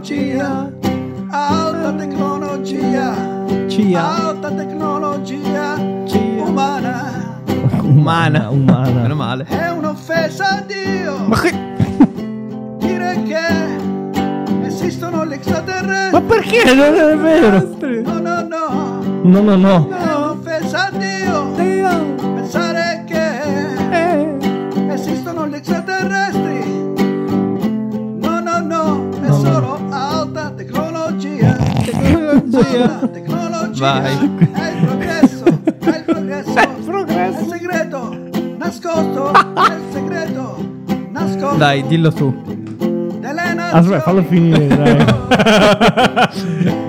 tecnologia. Alta tecnologia. Cia. Alta tecnologia. Cia. Umana. Umana. Umana. Meno male. È un'offesa a Dio. Ma che... Dire che esistono gli extraterrestri. Ma perché? Non è vero. No, no, no. No, no, no. È un'offesa a Dio. Tecnologia. Vai. È il progresso. È il progresso. È il progresso. segreto. Nascosto. È il segreto. Nascosto. Dai, dillo tu. Aspetta, fallo finire, dai.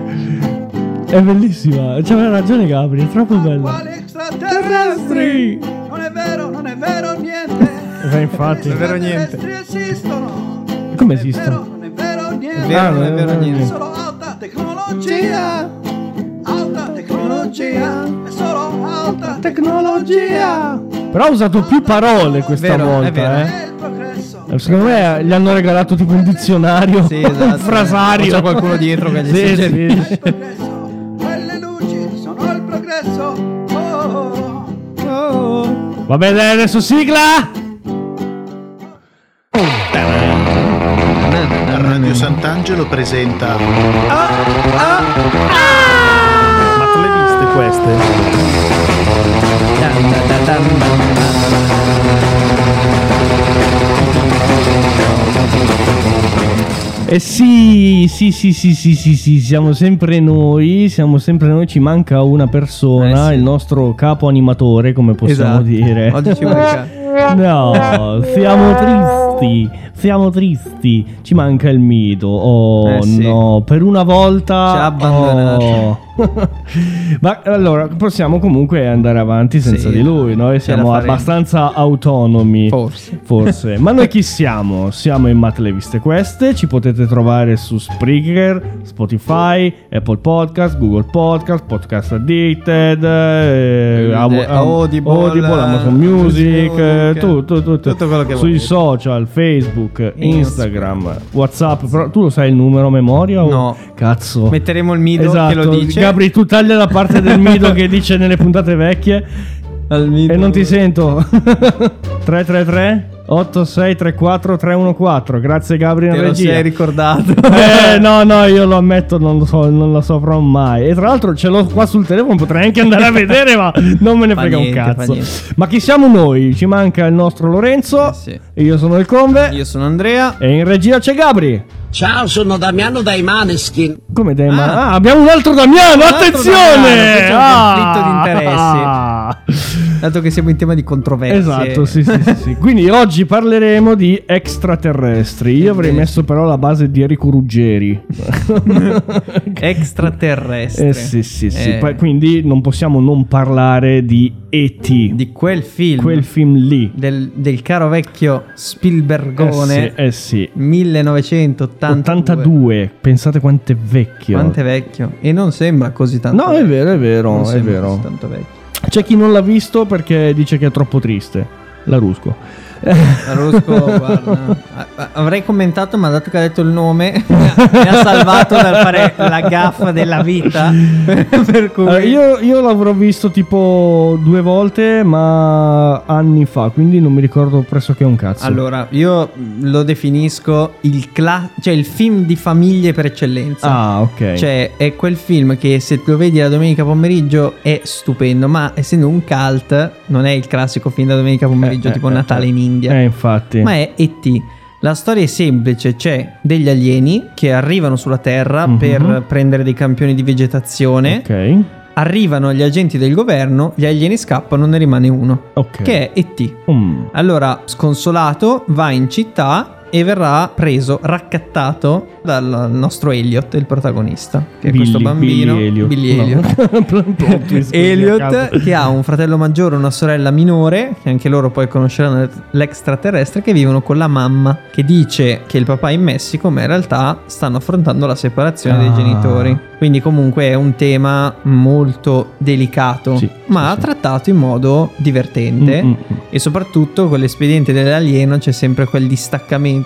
È bellissima. C'aveva ragione Gabri, è troppo bella. Quali extraterrestri? Non è vero, non è vero niente. Eh, infatti. Non è vero niente. esistono. Come Non è esistono? vero, non è vero niente. È vero, Ah, non è vero È niente. solo alta tecnologia. Alta tecnologia. È solo alta tecnologia. Però ha usato più parole questa Vero, volta, vero. eh. È progresso. Eh, Secondo me gli hanno regalato tipo un dizionario, Sì, esatto. un frasario. C'è qualcuno dietro che gli Sì, suggerisce. sì. Quelle luci sono il progresso. Oh, oh, oh. Va bene, adesso sigla. Radio Sant'Angelo presenta Ma te le viste queste? Eh sì, sì, sì, sì, sì, sì, sì, siamo sempre noi, siamo sempre noi, ci manca una persona, Eh sì. il nostro capo animatore, come possiamo Esatto. dire. Oggi ci manca. No, siamo tristi, siamo tristi, ci manca il mito. Oh Eh sì. no, per una volta Ci ha abbandonato. oh. Ma allora possiamo comunque andare avanti senza Sì, di lui, noi siamo abbastanza autonomi. Forse. Forse. Ma noi chi siamo? Siamo in Matte le viste queste. Ci potete trovare su Spreaker, Spotify, Apple Podcast, Google Podcast, Podcast Addicted, eh, Am- Eh, Audible, Audible, Amazon Amazon Music, eh, tutto, tutto, tutto quello che Sui social, Facebook, Instagram. Instagram, Whatsapp. Però tu lo sai il numero a memoria? O? No. Cazzo. Metteremo il mido esatto. che lo dice. Gabri, tu taglia la parte del mido che dice nelle puntate vecchie. Al mido. E non ti sento. 333 8634 314. Grazie Gabriele Te lo regia. sei ricordato. Eh no no io lo ammetto non lo so non lo saprò mai e tra l'altro ce l'ho qua sul telefono potrei anche andare a vedere ma non me ne frega niente, un cazzo ma chi siamo noi ci manca il nostro Lorenzo Eh sì. io sono il Conve Io sono Andrea. e in regia c'è Gabri Ciao, sono Damiano dai Maneskin. come dai ma- Ah. ah, abbiamo un altro Damiano altro attenzione Damiano, un Ah! conflitto di interessi. Dato che siamo in tema di controversie. Esatto, sì, sì, sì, sì. Quindi oggi parleremo di extraterrestri. Io avrei messo però la base di Enrico Ruggeri. Extraterrestre. Eh sì, sì, sì. Eh, quindi non possiamo non parlare di E.T. Di quel film. quel film lì. del, del caro vecchio Spielbergone. Eh sì, eh sì. 1982. 82, pensate quanto è vecchio. Quanto è vecchio? E non sembra così tanto No, è vero, è vero, Non è vero. così tanto vecchio. C'è chi non l'ha visto perché dice che è troppo triste. La Rusco. Rusco, guarda, avrei commentato, ma dato che ha detto il nome, mi ha, salvato dal fare la gaffa della vita. per cui Allora, io, io l'avrò visto tipo due volte, ma anni fa, quindi non mi ricordo pressoché un cazzo. Allora, io lo definisco il, cla- cioè il film di famiglie per eccellenza. Ah, ok. Cioè, è quel film che se lo vedi la domenica pomeriggio è stupendo, ma essendo un cult, non è il classico film da domenica pomeriggio Eh, tipo eh, Natale eh. in India, Eh, infatti. ma è E.T. La storia è semplice, c'è degli alieni che arrivano sulla Terra Mhm. per prendere dei campioni di vegetazione, Ok. arrivano gli agenti del governo, gli alieni scappano, ne rimane uno, Ok. che è E.T. Mm. Allora, sconsolato, va in città e verrà preso, raccattato dal nostro Elliot, il protagonista, che è questo Billy- bambino. Billy Elliot. Billy No. Elliot. A Elliot che ha un fratello maggiore e una sorella minore, che anche loro poi conosceranno l'extraterrestre, che vivono con la mamma, che dice che il papà è in Messico, ma in realtà stanno affrontando la separazione dei Ah. genitori. Quindi comunque è un tema molto delicato, Sì, ma sì, sì. trattato in modo divertente. Mm, mm, mm. E soprattutto con l'espediente dell'alieno c'è sempre quel distaccamento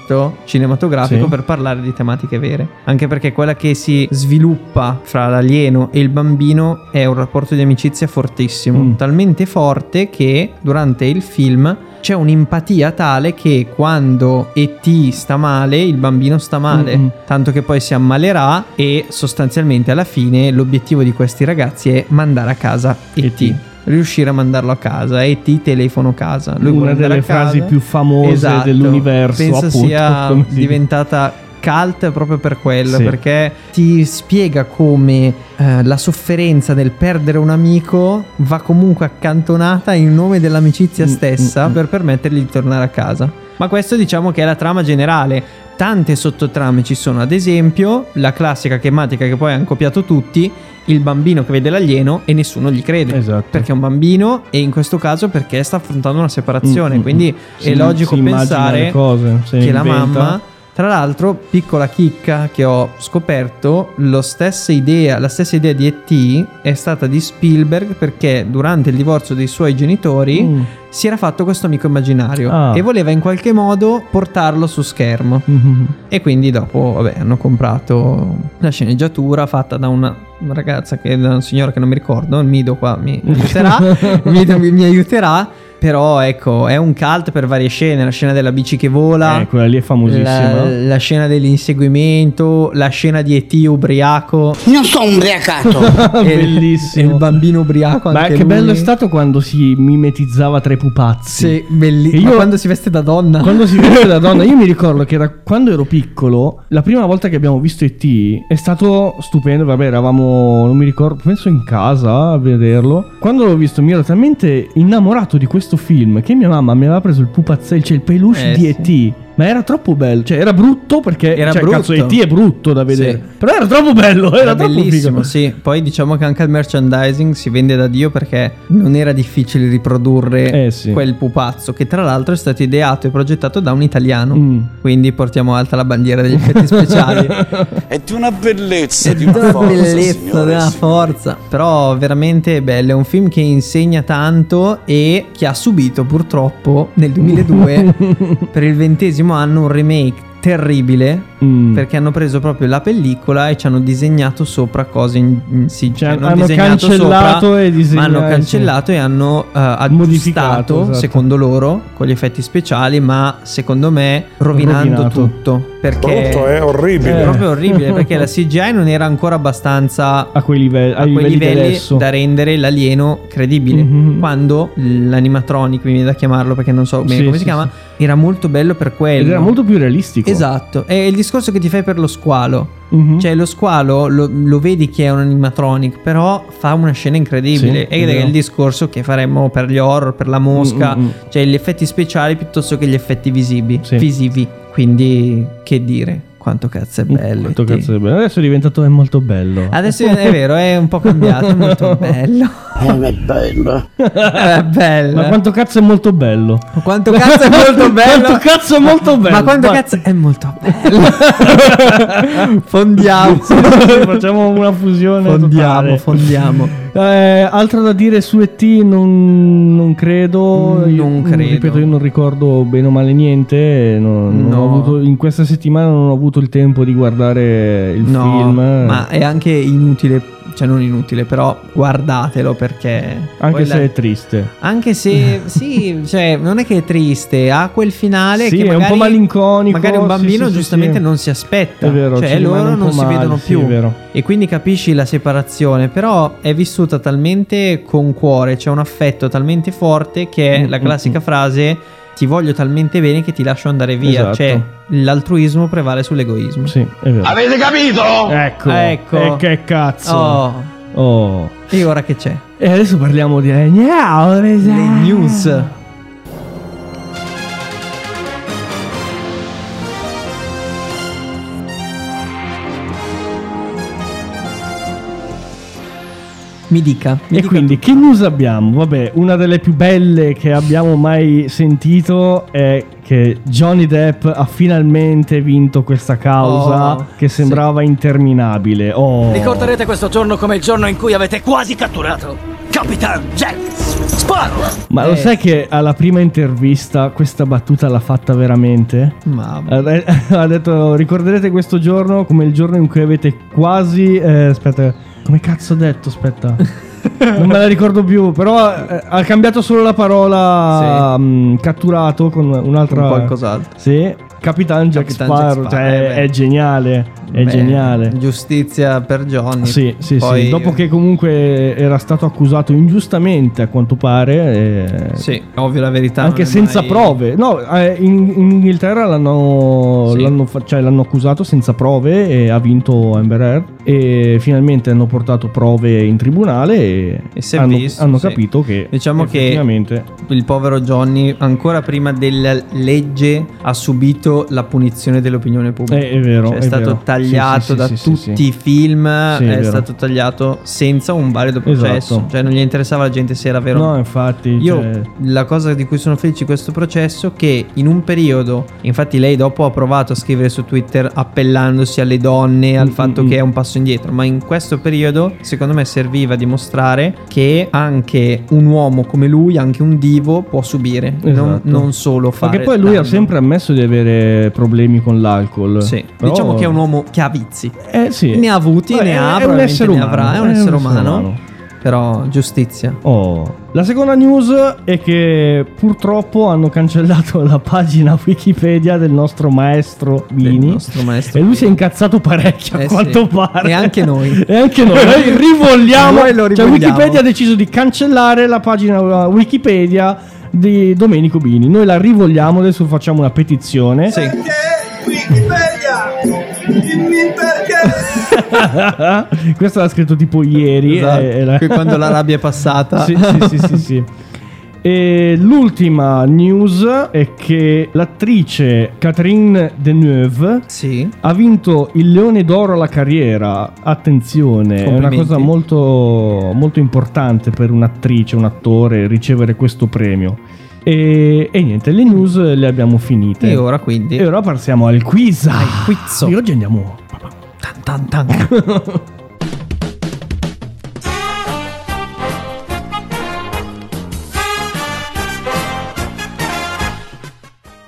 cinematografico Sì. per parlare di tematiche vere. Anche perché quella che si sviluppa fra l'alieno e il bambino è un rapporto di amicizia fortissimo. Mm. Talmente forte che durante il film c'è un'empatia tale che quando E.T. sta male, il bambino sta male. Mm-mm. Tanto che poi si ammalerà e sostanzialmente alla fine l'obiettivo di questi ragazzi è mandare a casa E.T. E.T. Riuscire a mandarlo a casa e ti telefono casa. Lui Una delle a frasi più famose Esatto. dell'universo. Penso appunto, sia diventata cult proprio per quello, Sì. perché ti spiega come eh, la sofferenza del perdere un amico va comunque accantonata in nome dell'amicizia Mm, stessa mm, mm. per permettergli di tornare a casa. Ma questo diciamo che è la trama generale. Tante sottotrame ci sono, ad esempio la classica tematica che poi hanno copiato tutti, il bambino che vede l'alieno e nessuno gli crede. Esatto. Perché è un bambino e in questo caso perché sta affrontando una separazione. Mm, mm, Quindi mm. è logico pensare cose, che la inventa. mamma, tra l'altro, piccola chicca che ho scoperto, lo stessa idea, la stessa idea di E.T. è stata di Spielberg perché durante il divorzio dei suoi genitori Mm. si era fatto questo amico immaginario Ah. e voleva in qualche modo portarlo su schermo. Mhm. E quindi dopo, vabbè, hanno comprato la sceneggiatura fatta da una ragazza che da una signora che non mi ricordo, il Mido qua mi aiuterà, mi, mi aiuterà, però ecco, è un cult per varie scene, la scena della bici che vola, Eh, quella lì è famosissima. la, la scena dell'inseguimento, la scena di E.T. ubriaco, Non sono ubriacato. Bellissimo. e il bambino ubriaco Ma anche che bello lui. è stato quando si mimetizzava tra i pupazzi. Sì, bellissimo. Ma io- quando si veste da donna. Quando si vede da donna, io mi ricordo che da quando ero piccolo, la prima volta che abbiamo visto E.T. è stato stupendo. Vabbè, eravamo, non mi ricordo, penso in casa a vederlo. Quando l'ho visto, mi ero talmente innamorato di questo film che mia mamma mi aveva preso il pupazzetto, cioè il peluche Eh, di sì. E.T. Ma era troppo bello, cioè era brutto perché Era cioè, brutto. cazzo E.T. è brutto da vedere. Sì. Però era troppo bello, era, Era troppo bellissimo, figo. sì. Poi diciamo che anche il merchandising si vende da Dio perché non era difficile riprodurre Eh, sì. quel pupazzo, che tra l'altro è stato ideato e progettato da un italiano. Mm. Quindi portiamo alta la bandiera degli effetti speciali. È di una bellezza, È di una una forza, bellezza, signore di una forza. Però veramente bello. È un film che insegna tanto e che ha subito purtroppo nel 2002 per il ventesimo anno un remake terribile Mm. perché hanno preso proprio la pellicola e ci hanno disegnato sopra cose in, in sì, Cioè, non hanno cancellato sopra, e disegnato, hanno cancellato e hanno eh, aggiustato Modificato, esatto. secondo loro con gli effetti speciali ma secondo me rovinando Rovinato. tutto perché Brutto, è orribile. è proprio orribile perché la CGI non era ancora abbastanza a quei livelli, a quei livelli, livelli da rendere l'alieno credibile. Mhm. Quando l'animatronic, mi viene da chiamarlo perché non so bene Sì, come sì, si chiama, sì. era molto bello per quello. Ed era molto più realistico. Esatto, è il discorso che ti fai per lo squalo. Mhm. Cioè, lo squalo lo, lo vedi che è un animatronic, però fa una scena incredibile. Sì, Ed è il discorso che faremmo per gli horror, per la mosca, Mm, mm, mm. cioè gli effetti speciali piuttosto che gli effetti visivi, Sì. visivi. Quindi, che dire, quanto cazzo è bello. Quanto cazzo è bello. Adesso è diventato è molto bello. Adesso è vero, è un po' cambiato, è molto bello. Ma è bello. È bello. Ma quanto cazzo è molto bello. Quanto cazzo è molto bello. Quanto cazzo è molto bello. Ma quanto cazzo è molto bello. Fondiamo. Facciamo una fusione. Fondiamo, totale. fondiamo. Eh, altro da dire su ET non, non credo. Mm, Io- non mm, credo. Ripeto, io non ricordo bene o male niente. non- non No. ho avuto- in questa settimana non ho avuto il tempo di guardare il No, film. ma è anche inutile, cioè non inutile, però guardatelo perché... Anche se la- è triste. Anche se, sì, cioè, non è che è triste, ha quel finale Sì, che è un magari, po' malinconico, magari un bambino sì, sì, giustamente non si aspetta. È vero, cioè loro non si male, vedono più. è vero. E quindi capisci la separazione, però è vissuta talmente con cuore, c'è un affetto talmente forte che è Mm, la mm, classica frase ti voglio talmente bene che ti lascio andare via. Esatto. Cioè, l'altruismo prevale sull'egoismo. Sì, è vero. Avete capito? Ecco, Ecco. E che cazzo. Oh, Oh. e ora che c'è? E adesso parliamo di le Le news. Mi dica. mi E dica quindi che news abbiamo? Vabbè, una delle più belle che abbiamo mai sentito è che Johnny Depp ha finalmente vinto questa causa Oh, che sembrava interminabile. Oh. Ricorderete questo giorno come il giorno in cui avete quasi catturato Capitan Jack Sparrow. Ma lo Eh. sai che alla prima intervista questa battuta l'ha fatta veramente? Ma Ha de- ha detto ricorderete questo giorno come il giorno in cui avete quasi eh, aspetta come cazzo ho detto aspetta non me la ricordo più però eh, ha cambiato solo la parola mm, catturato con un'altra Con qualcos'altro. sì Capitan Jack Capitan Jack Sparrow, cioè, eh, è geniale è Beh, geniale Giustizia per Johnny. sì, sì, Poi- sì. Dopo che comunque era stato accusato ingiustamente, a quanto pare. eh, Sì, ovvio la verità. anche senza mai- prove. No, eh, in, in Inghilterra l'hanno, Sì. l'hanno cioè, l'hanno accusato senza prove e ha vinto Amber Heard. E finalmente hanno portato prove in tribunale e, E hanno, visto, hanno sì. capito che Diciamo che- Il povero Johnny, ancora prima della legge, ha subito la punizione dell'opinione pubblica. È- è vero, Cioè, è, è stato vero. tagliato Sì, sì, da tutti i film. È è, stato tagliato senza un valido processo. Esatto. Cioè, non gli interessava la gente se era vero. No, infatti. Io cioè, la cosa di cui sono felice di questo processo è che in un periodo, infatti lei dopo ha provato a scrivere su Twitter appellandosi alle donne al Mm, fatto mm, che mm. è un passo indietro, ma in questo periodo secondo me serviva a dimostrare che anche un uomo come lui, anche un divo può subire, non, Esatto. non solo fare Perché poi lui ha danno. sempre ammesso di avere problemi con l'alcol. Sì, Però- diciamo che è un uomo che ha vizi. Eh sì. Ne ha avuti, È- ne ha, è un essere umano, avrà, è un essere umano. Però giustizia. Oh. La seconda news è che purtroppo hanno cancellato la pagina Wikipedia del nostro maestro Del Bini. nostro maestro E lui Bini. si è incazzato parecchio, Eh a quanto sì. pare. E anche noi. e anche noi. Noi rivogliamo. Noi lo Cioè. Wikipedia ha deciso di cancellare la pagina uh, Wikipedia di Domenico Bini. Noi la rivogliamo, adesso facciamo una petizione. Sì. Wikipedia! Dimmi perché! Questo l'ha scritto tipo ieri. Esatto. eh, la- Qui quando la rabbia è passata. sì, sì, sì, sì, sì. E l'ultima news è che l'attrice Catherine Deneuve Sì. ha vinto il Leone d'Oro alla carriera. Attenzione, è una cosa molto, molto importante per un'attrice, un attore ricevere questo premio. E, e niente, le news le abbiamo finite. E ora quindi. E ora passiamo al quiz. Al quizzo. E oggi andiamo. Tan, tan, tan.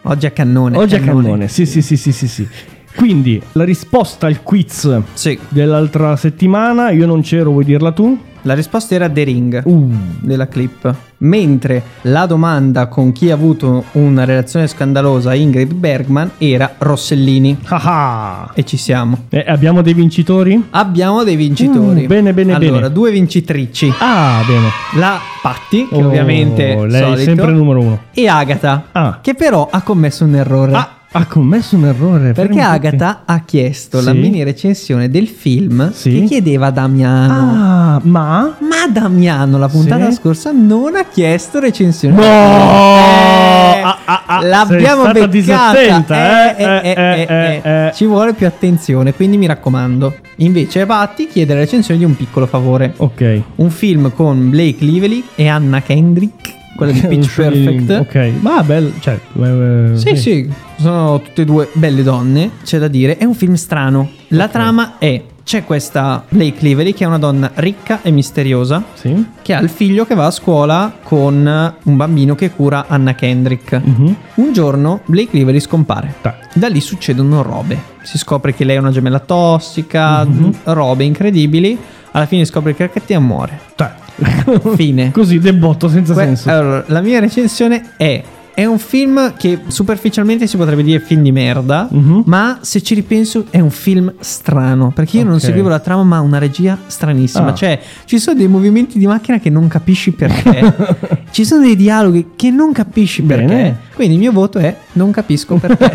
Oggi a cannone. Oggi a cannone. Sì, sì, sì, sì, sì, sì. Quindi la risposta al quiz Sì. dell'altra settimana, io non c'ero, vuoi dirla tu? La risposta era The Ring Uh. della clip. Mentre la domanda con chi ha avuto una relazione scandalosa Ingrid Bergman era Rossellini. Ah. E ci siamo. Eh, abbiamo dei vincitori? Abbiamo dei vincitori. Mm, bene, bene, allora, bene. due vincitrici. Ah, bene. La Patti, che Oh, ovviamente lei è sempre il numero uno. e Agatha, Ah. che però ha commesso un errore. Ah, ha commesso un errore. Perché. Agatha ha chiesto la Sì. mini recensione del film Sì. che chiedeva Damiano. Ah, ma Ma Damiano la puntata Sì. scorsa non ha chiesto recensione. No! Eh, Ah, ah, ah, L'abbiamo beccata. disattenta, eh, Eh, eh. Ci vuole più attenzione, quindi mi raccomando. Invece Patti chiede la recensione di un piccolo favore. Ok. Un film con Blake Lively e Anna Kendrick, quella di Pitch Perfect. Ok. Ma bello, cioè eh, eh, Sì, sì, sono tutte e due belle donne, c'è da dire. È un film strano. La Ok. trama è: c'è questa Blake Lively che è una donna ricca e misteriosa. Sì. Che ha il figlio che va a scuola con un bambino che cura Anna Kendrick. Mhm. Un giorno Blake Lively scompare. Ta- Da lì succedono robe. Si scopre che lei è una gemella tossica, Mhm. robe incredibili. Alla fine scopre che Archettia muore. ta- Fine. Così debotto senza Que- senso. allora, la mia recensione è: è un film che superficialmente si potrebbe dire film di merda, Mhm. ma se ci ripenso è un film strano. Perché io non Ok. seguivo la trama, ma una regia stranissima. Ah. Cioè, ci sono dei movimenti di macchina che non capisci perché. ci sono dei dialoghi che non capisci perché. Bene. Quindi il mio voto è non capisco perché.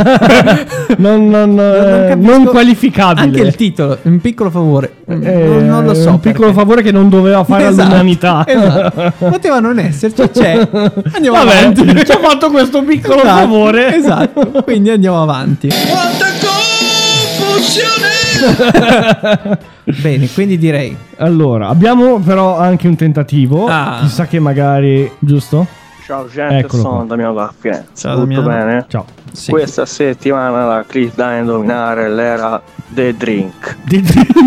non, non, eh, capisco- non qualificabile. Anche il titolo, un piccolo favore. Eh, non, non lo so. Un piccolo perché. favore che non doveva fare Esatto, all'umanità. esatto. Poteva non esserci, c'è. Andiamo Vabbè, avanti. ci ha fatto questo piccolo Esatto, favore. Esatto. Quindi andiamo avanti. Quanta confusione! Bene, quindi direi. Allora, abbiamo però anche un tentativo. Ah. Chissà che magari. Giusto? Ciao gente, Eccolo sono qua. Damiano da Firenze. Ciao, Tutto Damiano. bene? Ciao. Sì. Questa settimana la clip da indovinare l'era The Drink, Di-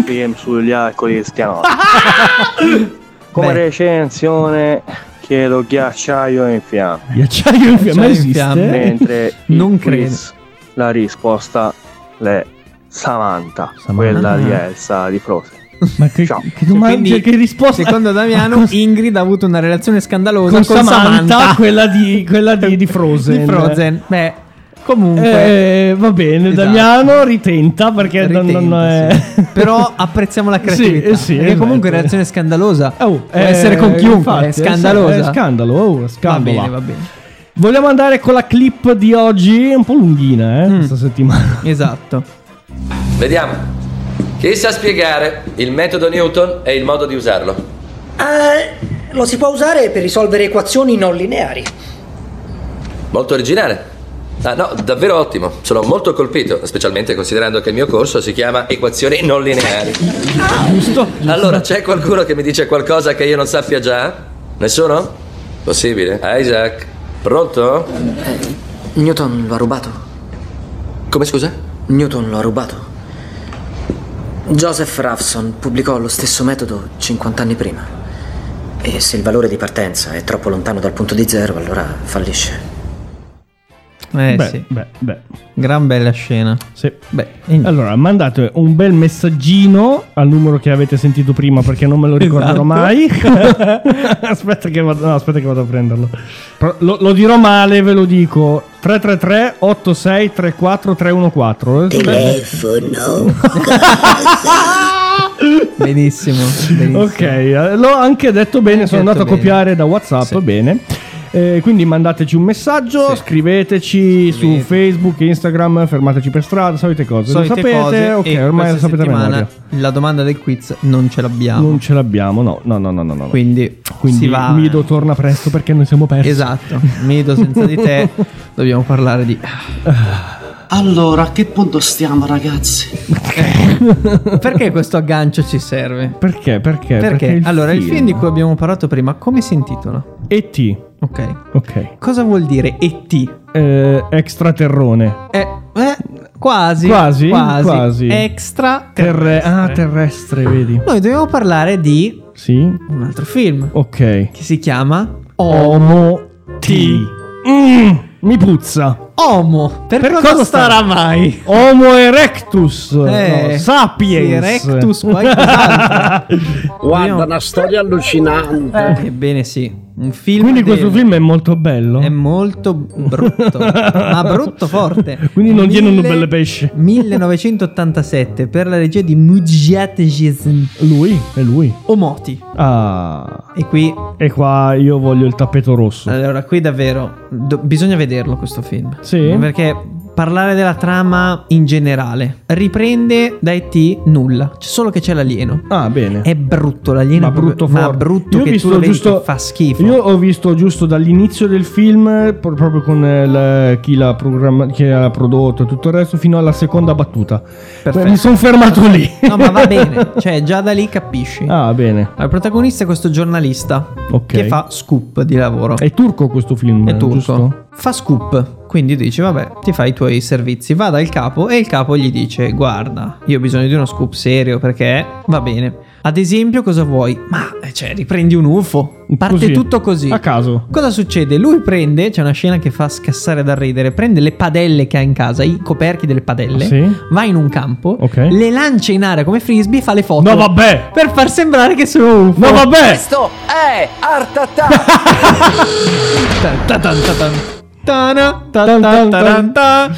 film sugli alcoli stanotti. Come Beh. recensione chiedo ghiacciaio in fiamme, Ghiacciaio in fiamme Ghiacciaio in esiste? fiamme. mentre il Non quiz, la risposta è Samantha, Samantha. quella di Elsa di Frozen. Ma che, Ciao. che domanda, Quindi, cioè, che risposta? Secondo Damiano, Con- Ingrid ha avuto una relazione scandalosa con, con, Samantha, quella di, quella di, di Frosen. Di Frozen. Beh, comunque. Eh, va bene, Esatto. Damiano ritenta perché non- ritenta, non, è... sì. Però apprezziamo la creatività. Sì, eh sì, perché esatto. comunque relazione scandalosa. Oh, Può essere con chiunque, infatti, è scandalosa. È scandalo, oh, va scandalo. bene, va bene. Vogliamo andare con la clip di oggi, un po' lunghina, eh, Mm. questa settimana. Esatto. Vediamo. Chi sa spiegare il metodo Newton e il modo di usarlo? Eh, lo si può usare per risolvere equazioni non lineari. Molto originale. Ah, no, davvero ottimo. Sono molto colpito, specialmente considerando che il mio corso si chiama Equazioni non lineari. Giusto? Allora, c'è qualcuno che mi dice qualcosa che io non sappia già? Nessuno? Possibile? Isaac? Pronto? Newton lo ha rubato. Come scusa? Newton lo ha rubato. Joseph Rawson pubblicò lo stesso metodo 50 anni prima. E se il valore di partenza è troppo lontano dal punto di zero, allora fallisce. Eh beh, sì. beh, beh, Gran bella scena. sì. Beh, Allora, mandate un bel messaggino al numero che avete sentito prima perché non me lo ricorderò Esatto. mai. aspetta, che vado, no, aspetta che vado a prenderlo. Lo, lo dirò male, ve lo dico. 333 86 34 314. Telefono. benissimo. benissimo. Ok, eh, l'ho anche detto bene, Anche sono andato a bene. copiare da WhatsApp, Sì. bene. Eh, quindi mandateci un messaggio, Sì. scriveteci su Scrivete. Facebook, Instagram, fermateci per strada, solite cose. Solite lo sapete? cose, ok, e ormai lo sapete memoria. La domanda del quiz non ce l'abbiamo. Non ce l'abbiamo, no, no, no, no, no. no. Quindi, Quindi si va. Mido torna presto perché noi siamo persi. Esatto. Mido senza di te dobbiamo parlare di Allora, a che punto stiamo, ragazzi? Perché questo aggancio ci serve? Perché? Perché? Perché? il allora, il film di cui abbiamo parlato prima, come si intitola? E.T. Ok. Ok. Cosa vuol dire ET? Eh, extraterrone. Eh, eh, quasi. Quasi? Quasi. Extra Terre- ah, terrestre, vedi. Noi dobbiamo parlare di Sì. un altro film Ok. che si chiama. Homo T. Mm, mi puzza. Homo. Per, Per cosa, cosa starà mai? Homo erectus. Eh, no, sapiens. sì, erectus. Guarda, una storia allucinante. Ebbene sì, un film Quindi del- questo film è molto bello. è molto brutto, ma brutto forte. Quindi non tiene un bel pesce. 1987 per la regia di Mujat Jason Lui? È lui. Omoti. Ah. E qui, E qua io voglio il tappeto rosso. allora, qui davvero do- bisogna vederlo questo film. Sì? Perché parlare della trama in generale riprende da E.T. nulla, c'è solo che c'è l'alieno. Ah, bene. È brutto l'alieno, ma è proprio- brutto ma brutto Io che tu lo vedi giusto- fa schifo. Io ho visto giusto dall'inizio del film, pro- proprio con eh, la- chi, l'ha chi l'ha prodotto e tutto il resto, fino alla seconda battuta. Perfetto. Mi sono fermato lì. No, ma va bene, cioè già da lì capisci. ah, bene. Il protagonista è questo giornalista Ok. che fa scoop di lavoro. È turco questo film, È turco. giusto? Fa scoop, quindi dice vabbè ti fai i tuoi servizi, va dal capo e il capo gli dice guarda io ho bisogno di uno scoop serio perché va bene. Ad esempio cosa vuoi? Ma eh, cioè riprendi un UFO, parte Così. tutto così. A caso. Cosa succede? Lui prende, c'è una scena che fa scassare da ridere, prende le padelle che ha in casa, i coperchi delle padelle, Sì. va in un campo, Ok. le lancia in aria come frisbee e fa le foto. No, vabbè. Per far sembrare che sono UFO. No, vabbè. Questo è Art Attack! Ta- ta- tan- ta- tan. Tana, ta- ta- ta.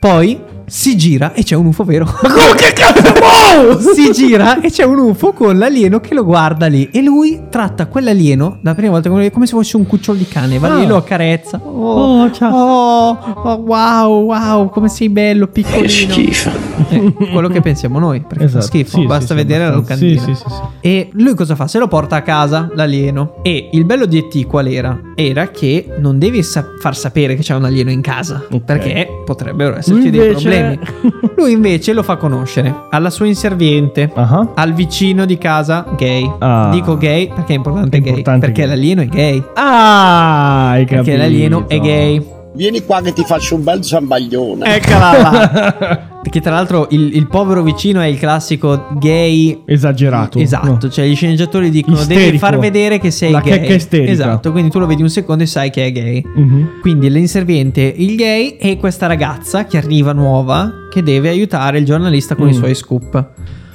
Poi si gira e c'è un UFO vero. Ma come che cazzo? si gira e c'è un UFO con l'alieno che lo guarda lì. E lui tratta quell'alieno la prima volta come, come se fosse un cucciolo di cane. Va lì, Ah. lo accarezza. Oh, Oh, ciao. oh, oh, wow, wow, come sei bello, piccolino. schifo. quello che pensiamo noi, perché fa Esatto. schifo. Sì, Basta sì, vedere la locandina. Sì. E lui cosa fa? Se lo porta a casa l'alieno. E il bello di ET qual era? Era che non devi sa- far sapere che c'è un alieno in casa. Perché potrebbero esserci Lui dei invece- problemi. Lui invece lo fa conoscere alla sua inserviente, al vicino di casa gay. Ah. Dico gay perché è importante, È gay. importante perché gay. l'alieno è gay. Ah, hai Perché capito. l'alieno è gay. Vieni qua che ti faccio un bel zambaglione. Eccola là. Perché tra l'altro il, il povero vicino è il classico gay Esagerato. Esatto, cioè gli sceneggiatori dicono devi Isterico. far vedere che sei La gay. checca isterica. Esatto, quindi tu lo vedi un secondo e sai che è gay. Mhm. Quindi l'inserviente, il gay e questa ragazza che arriva nuova che deve aiutare il giornalista con i Mm. suoi scoop.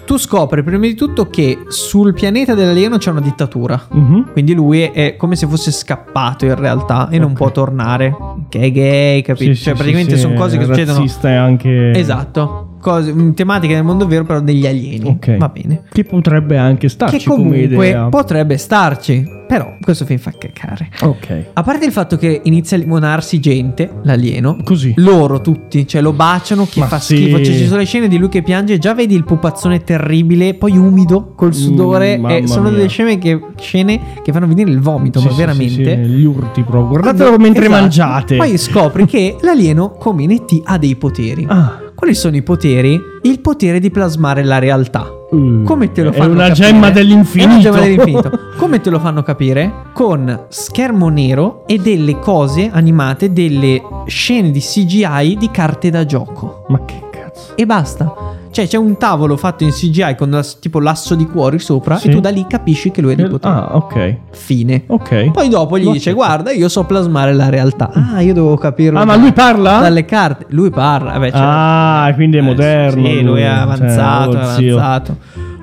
Tu scopri prima di tutto che sul pianeta dell'alieno c'è una dittatura. Mhm. Quindi lui è come se fosse scappato in realtà e non può tornare. Che è gay, capito? Sì, cioè, sì, praticamente sì, sono cose che succedono. Razzista e anche. Esatto. Cose, mm, tematiche nel mondo vero, però degli alieni. Ok. Va bene. Che potrebbe anche starci che comunque potrebbe starci. Però questo film fa cacare. Ok. A parte il fatto che inizia a limonarsi gente, l'alieno. Così. Loro tutti, cioè lo baciano che Ma fa sì. schifo. Cioè ci sono le scene di lui che piange, già vedi il pupazzone terribile, poi umido, col sudore. Mm, mamma e sono mia. delle scene che, scene che fanno venire il vomito, Sì, ma sì, veramente. sì, gli urti proprio. Guardatelo mentre Esatto. mangiate. Poi scopri che l'alieno, come in ET, ha dei poteri. Ah. Quali sono i poteri? Il potere di plasmare la realtà. Come te lo È fanno una capire? gemma dell'infinito. È una gemma dell'infinito. Come te lo fanno capire? Con schermo nero e delle cose animate, delle scene di CGI di carte da gioco. Ma che? E basta. Cioè c'è un tavolo fatto in CGI con tipo l'asso di cuori sopra Sì. e tu da lì capisci che lui dei poteri. Ah, ok. Fine. Ok. Poi dopo gli dice. Guarda, io so plasmare la realtà. Ah, io devo capirlo. Ah, ma lui parla? Dalle carte. Lui parla. Vabbè, cioè- Ah, quindi è moderno. sì, lui è avanzato, Cioè, è oh, zio.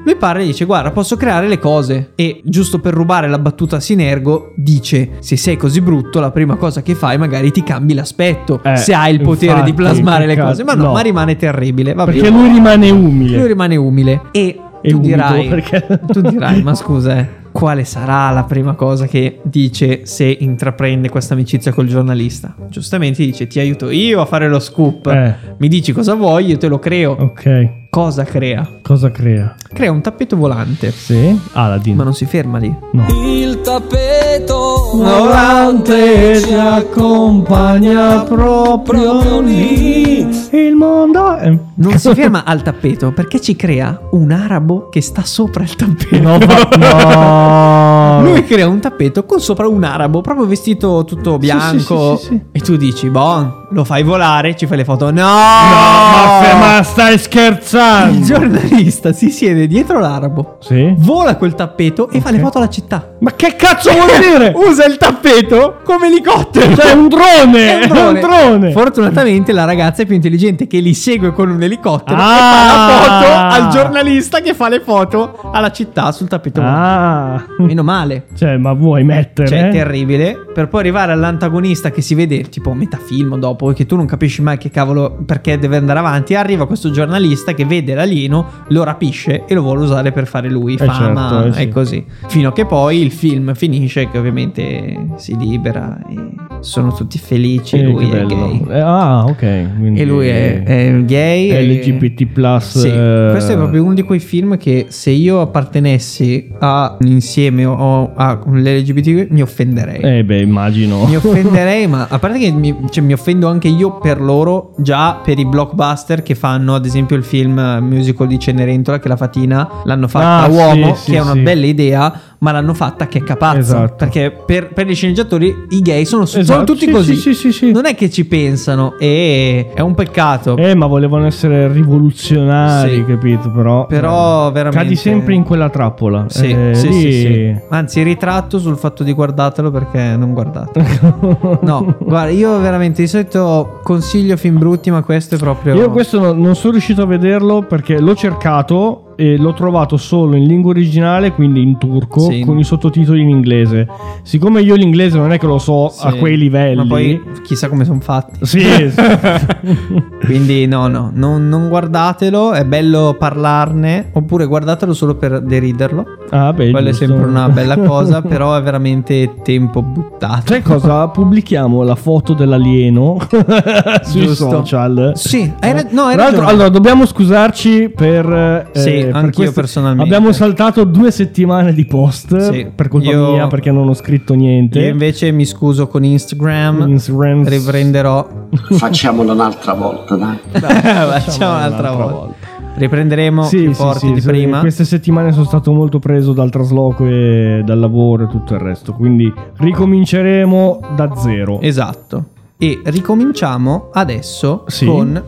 Lui parla e dice: Guarda, posso creare le cose. E giusto per rubare la battuta a Sinergo, dice: Se sei così brutto, la prima cosa che fai, magari ti cambi l'aspetto. Eh, se hai il potere infatti, di plasmare le cose. Ma no, no. ma rimane terribile. Vabbè. Perché lui rimane umile. Lui rimane umile. E E tu dirai: perché- Tu dirai, ma scusa, eh, quale sarà la prima cosa che dice se intraprende questa amicizia col giornalista? Giustamente dice: Ti aiuto io a fare lo scoop. Eh. Mi dici cosa vuoi, io te lo creo. Ok. Cosa crea? Cosa crea? Crea un tappeto volante. Sì. Aladdin. Ma non si ferma lì. No. Il tappeto Volante ci accompagna proprio lì. Il mondo è... Non si ferma al tappeto perché ci crea un arabo che sta sopra il tappeto. No, no. Lui crea un tappeto con sopra un arabo, proprio vestito tutto bianco. sì, sì, sì. E tu dici, boh, lo fai volare, ci fai le foto. No! No, ma, ma stai Il scherzando? giornalista si siede dietro l'arabo, Sì. vola quel tappeto e fa le foto alla città. Ma che cazzo vuol dire? Usa il tappeto come elicottero. Cioè, è un drone! È un drone. Fortunatamente la ragazza è più intelligente che li segue con un elicottero e fa la Ah. foto al giornalista che fa le foto alla città sul tappeto. Ah. Meno male. Cioè, ma vuoi mettere? Cioè, è terribile. Per poi arrivare all'antagonista che si vede tipo metà film dopo, che tu non capisci mai che cavolo perché deve andare avanti. Arriva questo giornalista che vede l'alieno, lo rapisce e lo vuole usare per fare lui. Eh, Fama certo, eh, sì. e così. Fino a che poi il film finisce, che ovviamente si libera e sono tutti felici. Eh, lui è gay. Eh, ah, ok. quindi- E lui è, è gay. e- LGBT plus. Sì, eh, questo è proprio uno di quei film che se io appartenessi a un insieme o a l'LGBT mi offenderei. Eh, beh, immagino. Mi offenderei, ma a parte che mi, cioè, mi offendo anche io per loro, già per i blockbuster che fanno, ad esempio, il film eh, musical di Cenerentola, che la fatina l'hanno fatta Ah, uomo, sì, sì, che è una sì. bella idea, ma l'hanno fatta che capazza. Esatto. Perché per, per gli sceneggiatori i gay sono, sono Esatto, tutti sì, così. sì, sì, sì, sì. Non è che ci pensano, e è un peccato. Eh, ma volevano essere rivoluzionari, Sì. capito? Però, Però eh, veramente- Cadi sempre in quella trappola. Sì, Eh, sì, lì- sì, sì. Anzi, ritratto sul fatto di guardatelo perché non guardate. no, guarda, io veramente di solito consiglio film brutti, ma questo è proprio. Io questo no- non sono riuscito a vederlo perché l'ho cercato e l'ho trovato solo in lingua originale, quindi in turco, Sì. con i sottotitoli in inglese. Siccome io l'inglese non è che lo so a Sì. quei livelli. Ma poi chissà come sono fatti. Sì, Quindi no, no, non, non guardatelo, è bello parlarne, oppure guardatelo solo per deriderlo. Ah, beh, Quella è sempre una bella cosa, però è veramente tempo buttato. Sai cosa? Pubblichiamo la foto dell'alieno sui social. Sì, hai ra- no, hai Tra l'altro, ragione. allora, dobbiamo scusarci per. eh, Sì, anch'io queste- personalmente. Abbiamo saltato due settimane di post Sì, per colpa io- mia perché non ho scritto niente. Io invece mi scuso con Instagram, Instagram. riprenderò. Facciamolo un'altra volta, dai. Facciamo un'altra volta. Riprenderemo Sì, più sì, forti sì, di sì, prima. Queste settimane sono stato molto preso dal trasloco e dal lavoro e tutto il resto. Quindi ricominceremo da zero. Esatto. E ricominciamo adesso Sì. con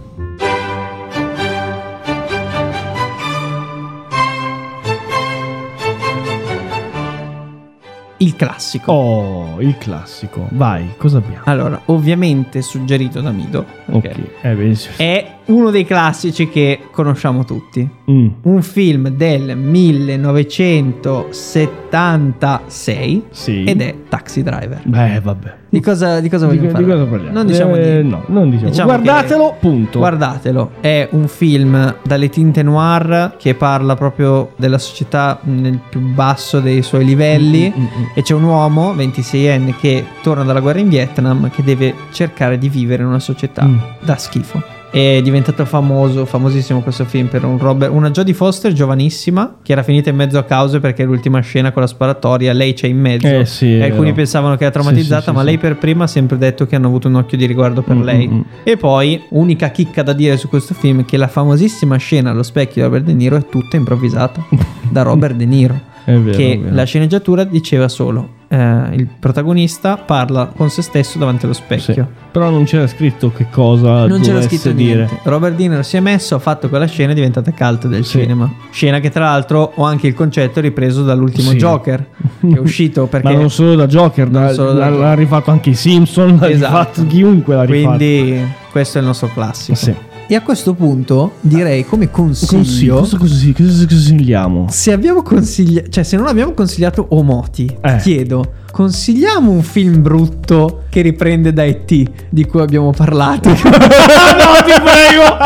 il classico. Oh, il classico. Vai, cosa abbiamo? Allora, ovviamente suggerito da Mido. Ok. Eh, beh, sì. È uno dei classici che conosciamo tutti. Mm. Un film del 1976 Sì. ed è Taxi Driver. Beh, vabbè. Di cosa, di cosa Di, vogliamo di parlare? cosa parliamo? Non diciamo Eh, niente. No, non diciamo. Diciamo Guardatelo, punto. Guardatelo, è un film dalle tinte noir che parla proprio della società nel più basso dei suoi livelli Mm, mm, mm. e c'è un uomo 26enne che torna dalla guerra in Vietnam che deve cercare di vivere in una società Mm. da schifo. È diventato famoso, famosissimo questo film per un Robert, una Jodie Foster giovanissima che era finita in mezzo a cause perché l'ultima scena con la sparatoria, lei c'è in mezzo. Eh, sì, e alcuni vero. pensavano che era traumatizzata, Sì, sì, ma lei per prima ha sempre detto che hanno avuto un occhio di riguardo per Mm, lei. mm, mm. E poi, unica chicca da dire su questo film è che la famosissima scena allo specchio di Robert De Niro è tutta improvvisata da Robert De Niro. Vero, che la sceneggiatura diceva solo eh, il protagonista parla con se stesso davanti allo Sì. specchio. Però non c'era scritto che cosa Non c'era scritto dire. niente. Robert De Niro si è messo, ha fatto quella scena è diventata cult del Sì. cinema. Scena che tra l'altro ho anche il concetto ripreso dall'ultimo Sì. Joker che è uscito perché Ma non solo da Joker, da- solo da l'ha, Joker. l'ha rifatto anche i Simpson, l'ha Esatto. rifatto chiunque l'ha rifatto. quindi questo è il nostro classico. Sì. E a questo punto direi come Consiglio. consiglio Cosa, consigliamo? se abbiamo consigliato, cioè se non abbiamo consigliato Omoti, ti Eh. chiedo, consigliamo un film brutto che riprende da E.T. di cui abbiamo parlato? no, ti prego!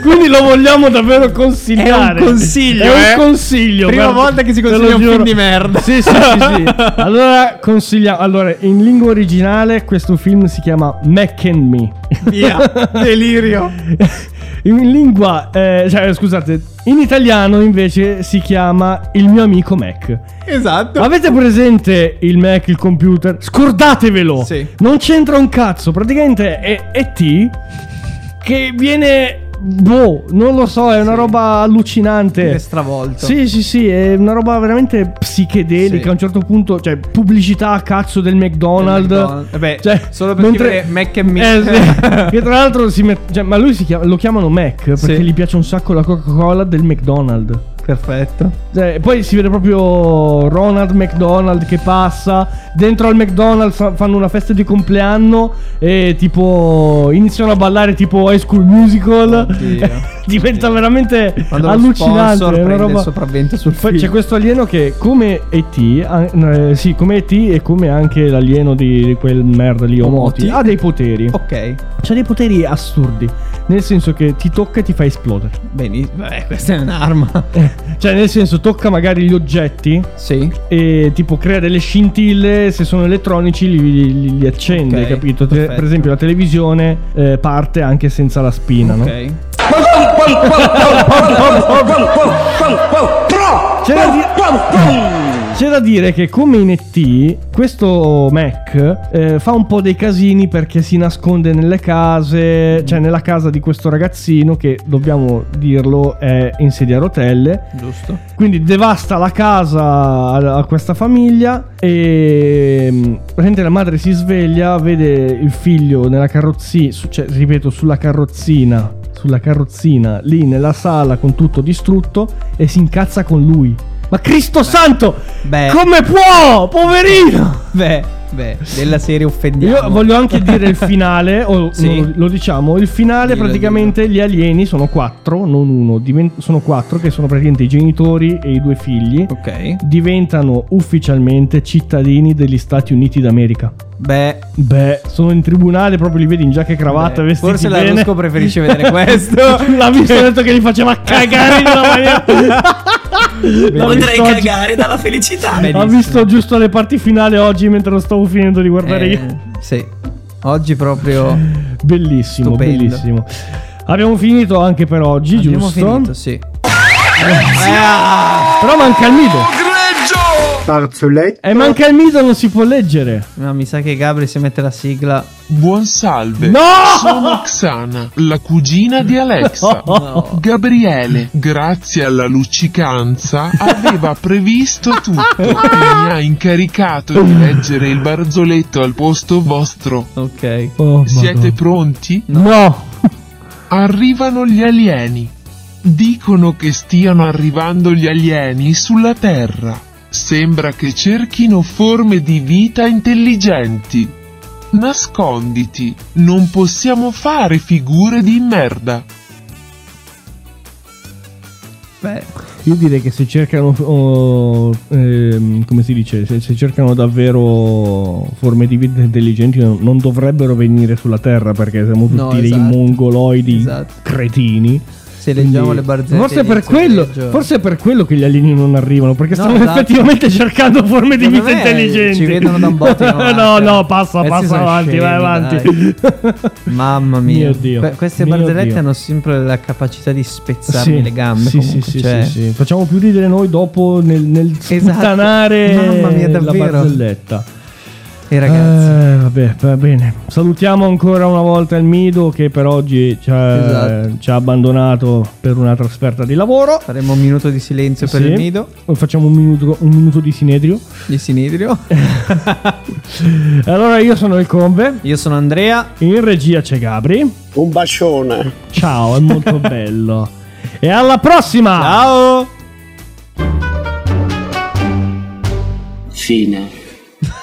Quindi lo vogliamo davvero consigliare. È un consiglio, È eh. un consiglio. Prima guarda, volta che si consiglia un giuro. film di merda. Sì, sì, sì, sì. Allora consigliamo. Allora, in lingua originale questo film si chiama Mac and Me. Via, delirio. In lingua, eh, cioè, scusate, in italiano invece si chiama Il mio amico Mac. Esatto. Avete presente il Mac, il computer? Scordatevelo! Sì. Non c'entra un cazzo. Praticamente è E.T. che viene. Boh, non lo so, è una roba allucinante. È stravolto. Sì, sì, sì, è una roba veramente psichedelica. Sì. A un certo punto, cioè, pubblicità a cazzo del McDonald's. McDonald's. Vabbè, Cioè, solo per mentre- Mac and Me. Eh, sì. che tra l'altro si mette. cioè, ma lui si chiama- lo chiamano Mac perché gli piace un sacco la Coca-Cola del McDonald's. Perfetto. Cioè, poi si vede proprio Ronald McDonald che passa. Dentro al McDonald's fa- fanno una festa di compleanno e tipo iniziano a ballare tipo High School Musical. Oddio. Diventa veramente Quando allucinante. è una roba... sopravvento sul Poi film. c'è questo alieno che come E.T. eh, sì, come E.T. e come anche l'alieno di, di quel merda lì, Omoti, ha dei poteri. Ok. C'ha dei poteri assurdi. Nel senso che ti tocca e ti fa esplodere. Bene, beh, questa è un'arma. Cioè, nel senso, tocca magari gli oggetti Sì. e tipo crea delle scintille. Se sono elettronici, li, li- li accende, Ok, capito? Te- perfetto. per esempio, la televisione eh, parte anche senza la spina, no? Ok. C'è da, di- c'è da dire che come in ET, questo Mac eh, fa un po' dei casini perché si nasconde nelle case, cioè nella casa di questo ragazzino che dobbiamo dirlo è in sedia a rotelle. Giusto. Quindi devasta la casa a, a questa famiglia e mm, praticamente la madre si sveglia, vede il figlio nella carrozzina, cioè, ripeto, sulla carrozzina, sulla carrozzina, lì nella sala con tutto distrutto e si incazza con lui. Ma Cristo santo! Beh. Come può? Poverino! Beh, Beh, della serie offendiamo. Io voglio anche dire il finale, o Sì. no, lo diciamo, il finale Dillo, praticamente gli alieni sono quattro, non uno, diven- sono quattro che sono praticamente i genitori e i due figli. Ok. Diventano ufficialmente cittadini degli Stati Uniti d'America. Beh, Beh, sono in tribunale, proprio li vedi in giacca e cravatta, beh, vestiti forse la bene. Rusco preferisce vedere questo. L'ha visto e ha detto che li faceva cagare in una maniera. Potrei visto oggi- cagare dalla felicità. Ha visto giusto le parti finali oggi mentre lo stavo finendo di guardare Eh, io. Sì. Oggi proprio Bellissimo, Stupendo. bellissimo. Abbiamo finito anche per oggi, abbiamo giusto? finito, sì. Però manca il Mido. E manca il Mido, non si può leggere. No, mi sa che Gabri si mette la sigla. Buon salve. No! Sono Xana, la cugina di Alexa. No. Gabriele, grazie alla luccicanza, aveva previsto tutto e mi ha incaricato di leggere il barzoletto al posto vostro. Ok. Oh, Siete pronti? No. Arrivano gli alieni. Dicono che stiano arrivando gli alieni sulla Terra. Sembra che cerchino forme di vita intelligenti. Nasconditi, non possiamo fare figure di merda. Beh, Io direi che se cercano, oh, ehm, come si dice, se, se cercano davvero forme di vita intelligenti non, non dovrebbero venire sulla Terra perché siamo tutti No, dei esatto. mongoloidi Esatto. cretini. Se leggiamo Quindi- le barzellette. Forse è, per quello, forse per quello che gli alieni non arrivano, perché No, stanno esatto. effettivamente cercando forme di vita intelligenti. ci vedono da un e no, non no, passa, Questi passa avanti, scemi, vai avanti. Mamma mia. Mio Dio. Que- queste Mio barzellette Dio. hanno sempre la capacità di spezzarmi Sì, le gambe. Sì, comunque, sì, cioè- sì, sì. Facciamo più ridere noi dopo nel, nel Esatto. Mamma mia, la davvero. barzelletta. E ragazzi. Eh, vabbè, va bene. Salutiamo ancora una volta il Mido che per oggi ci ha, Esatto. ci ha abbandonato per una trasferta di lavoro. Faremo un minuto di silenzio per Sì. il nido Facciamo un minuto, un minuto di sinedrio. di Sinidrio. Allora io sono il Combe. Io sono Andrea. In regia c'è Gabri. Un bacione. Ciao, è molto bello. E alla prossima! Ciao! Fine.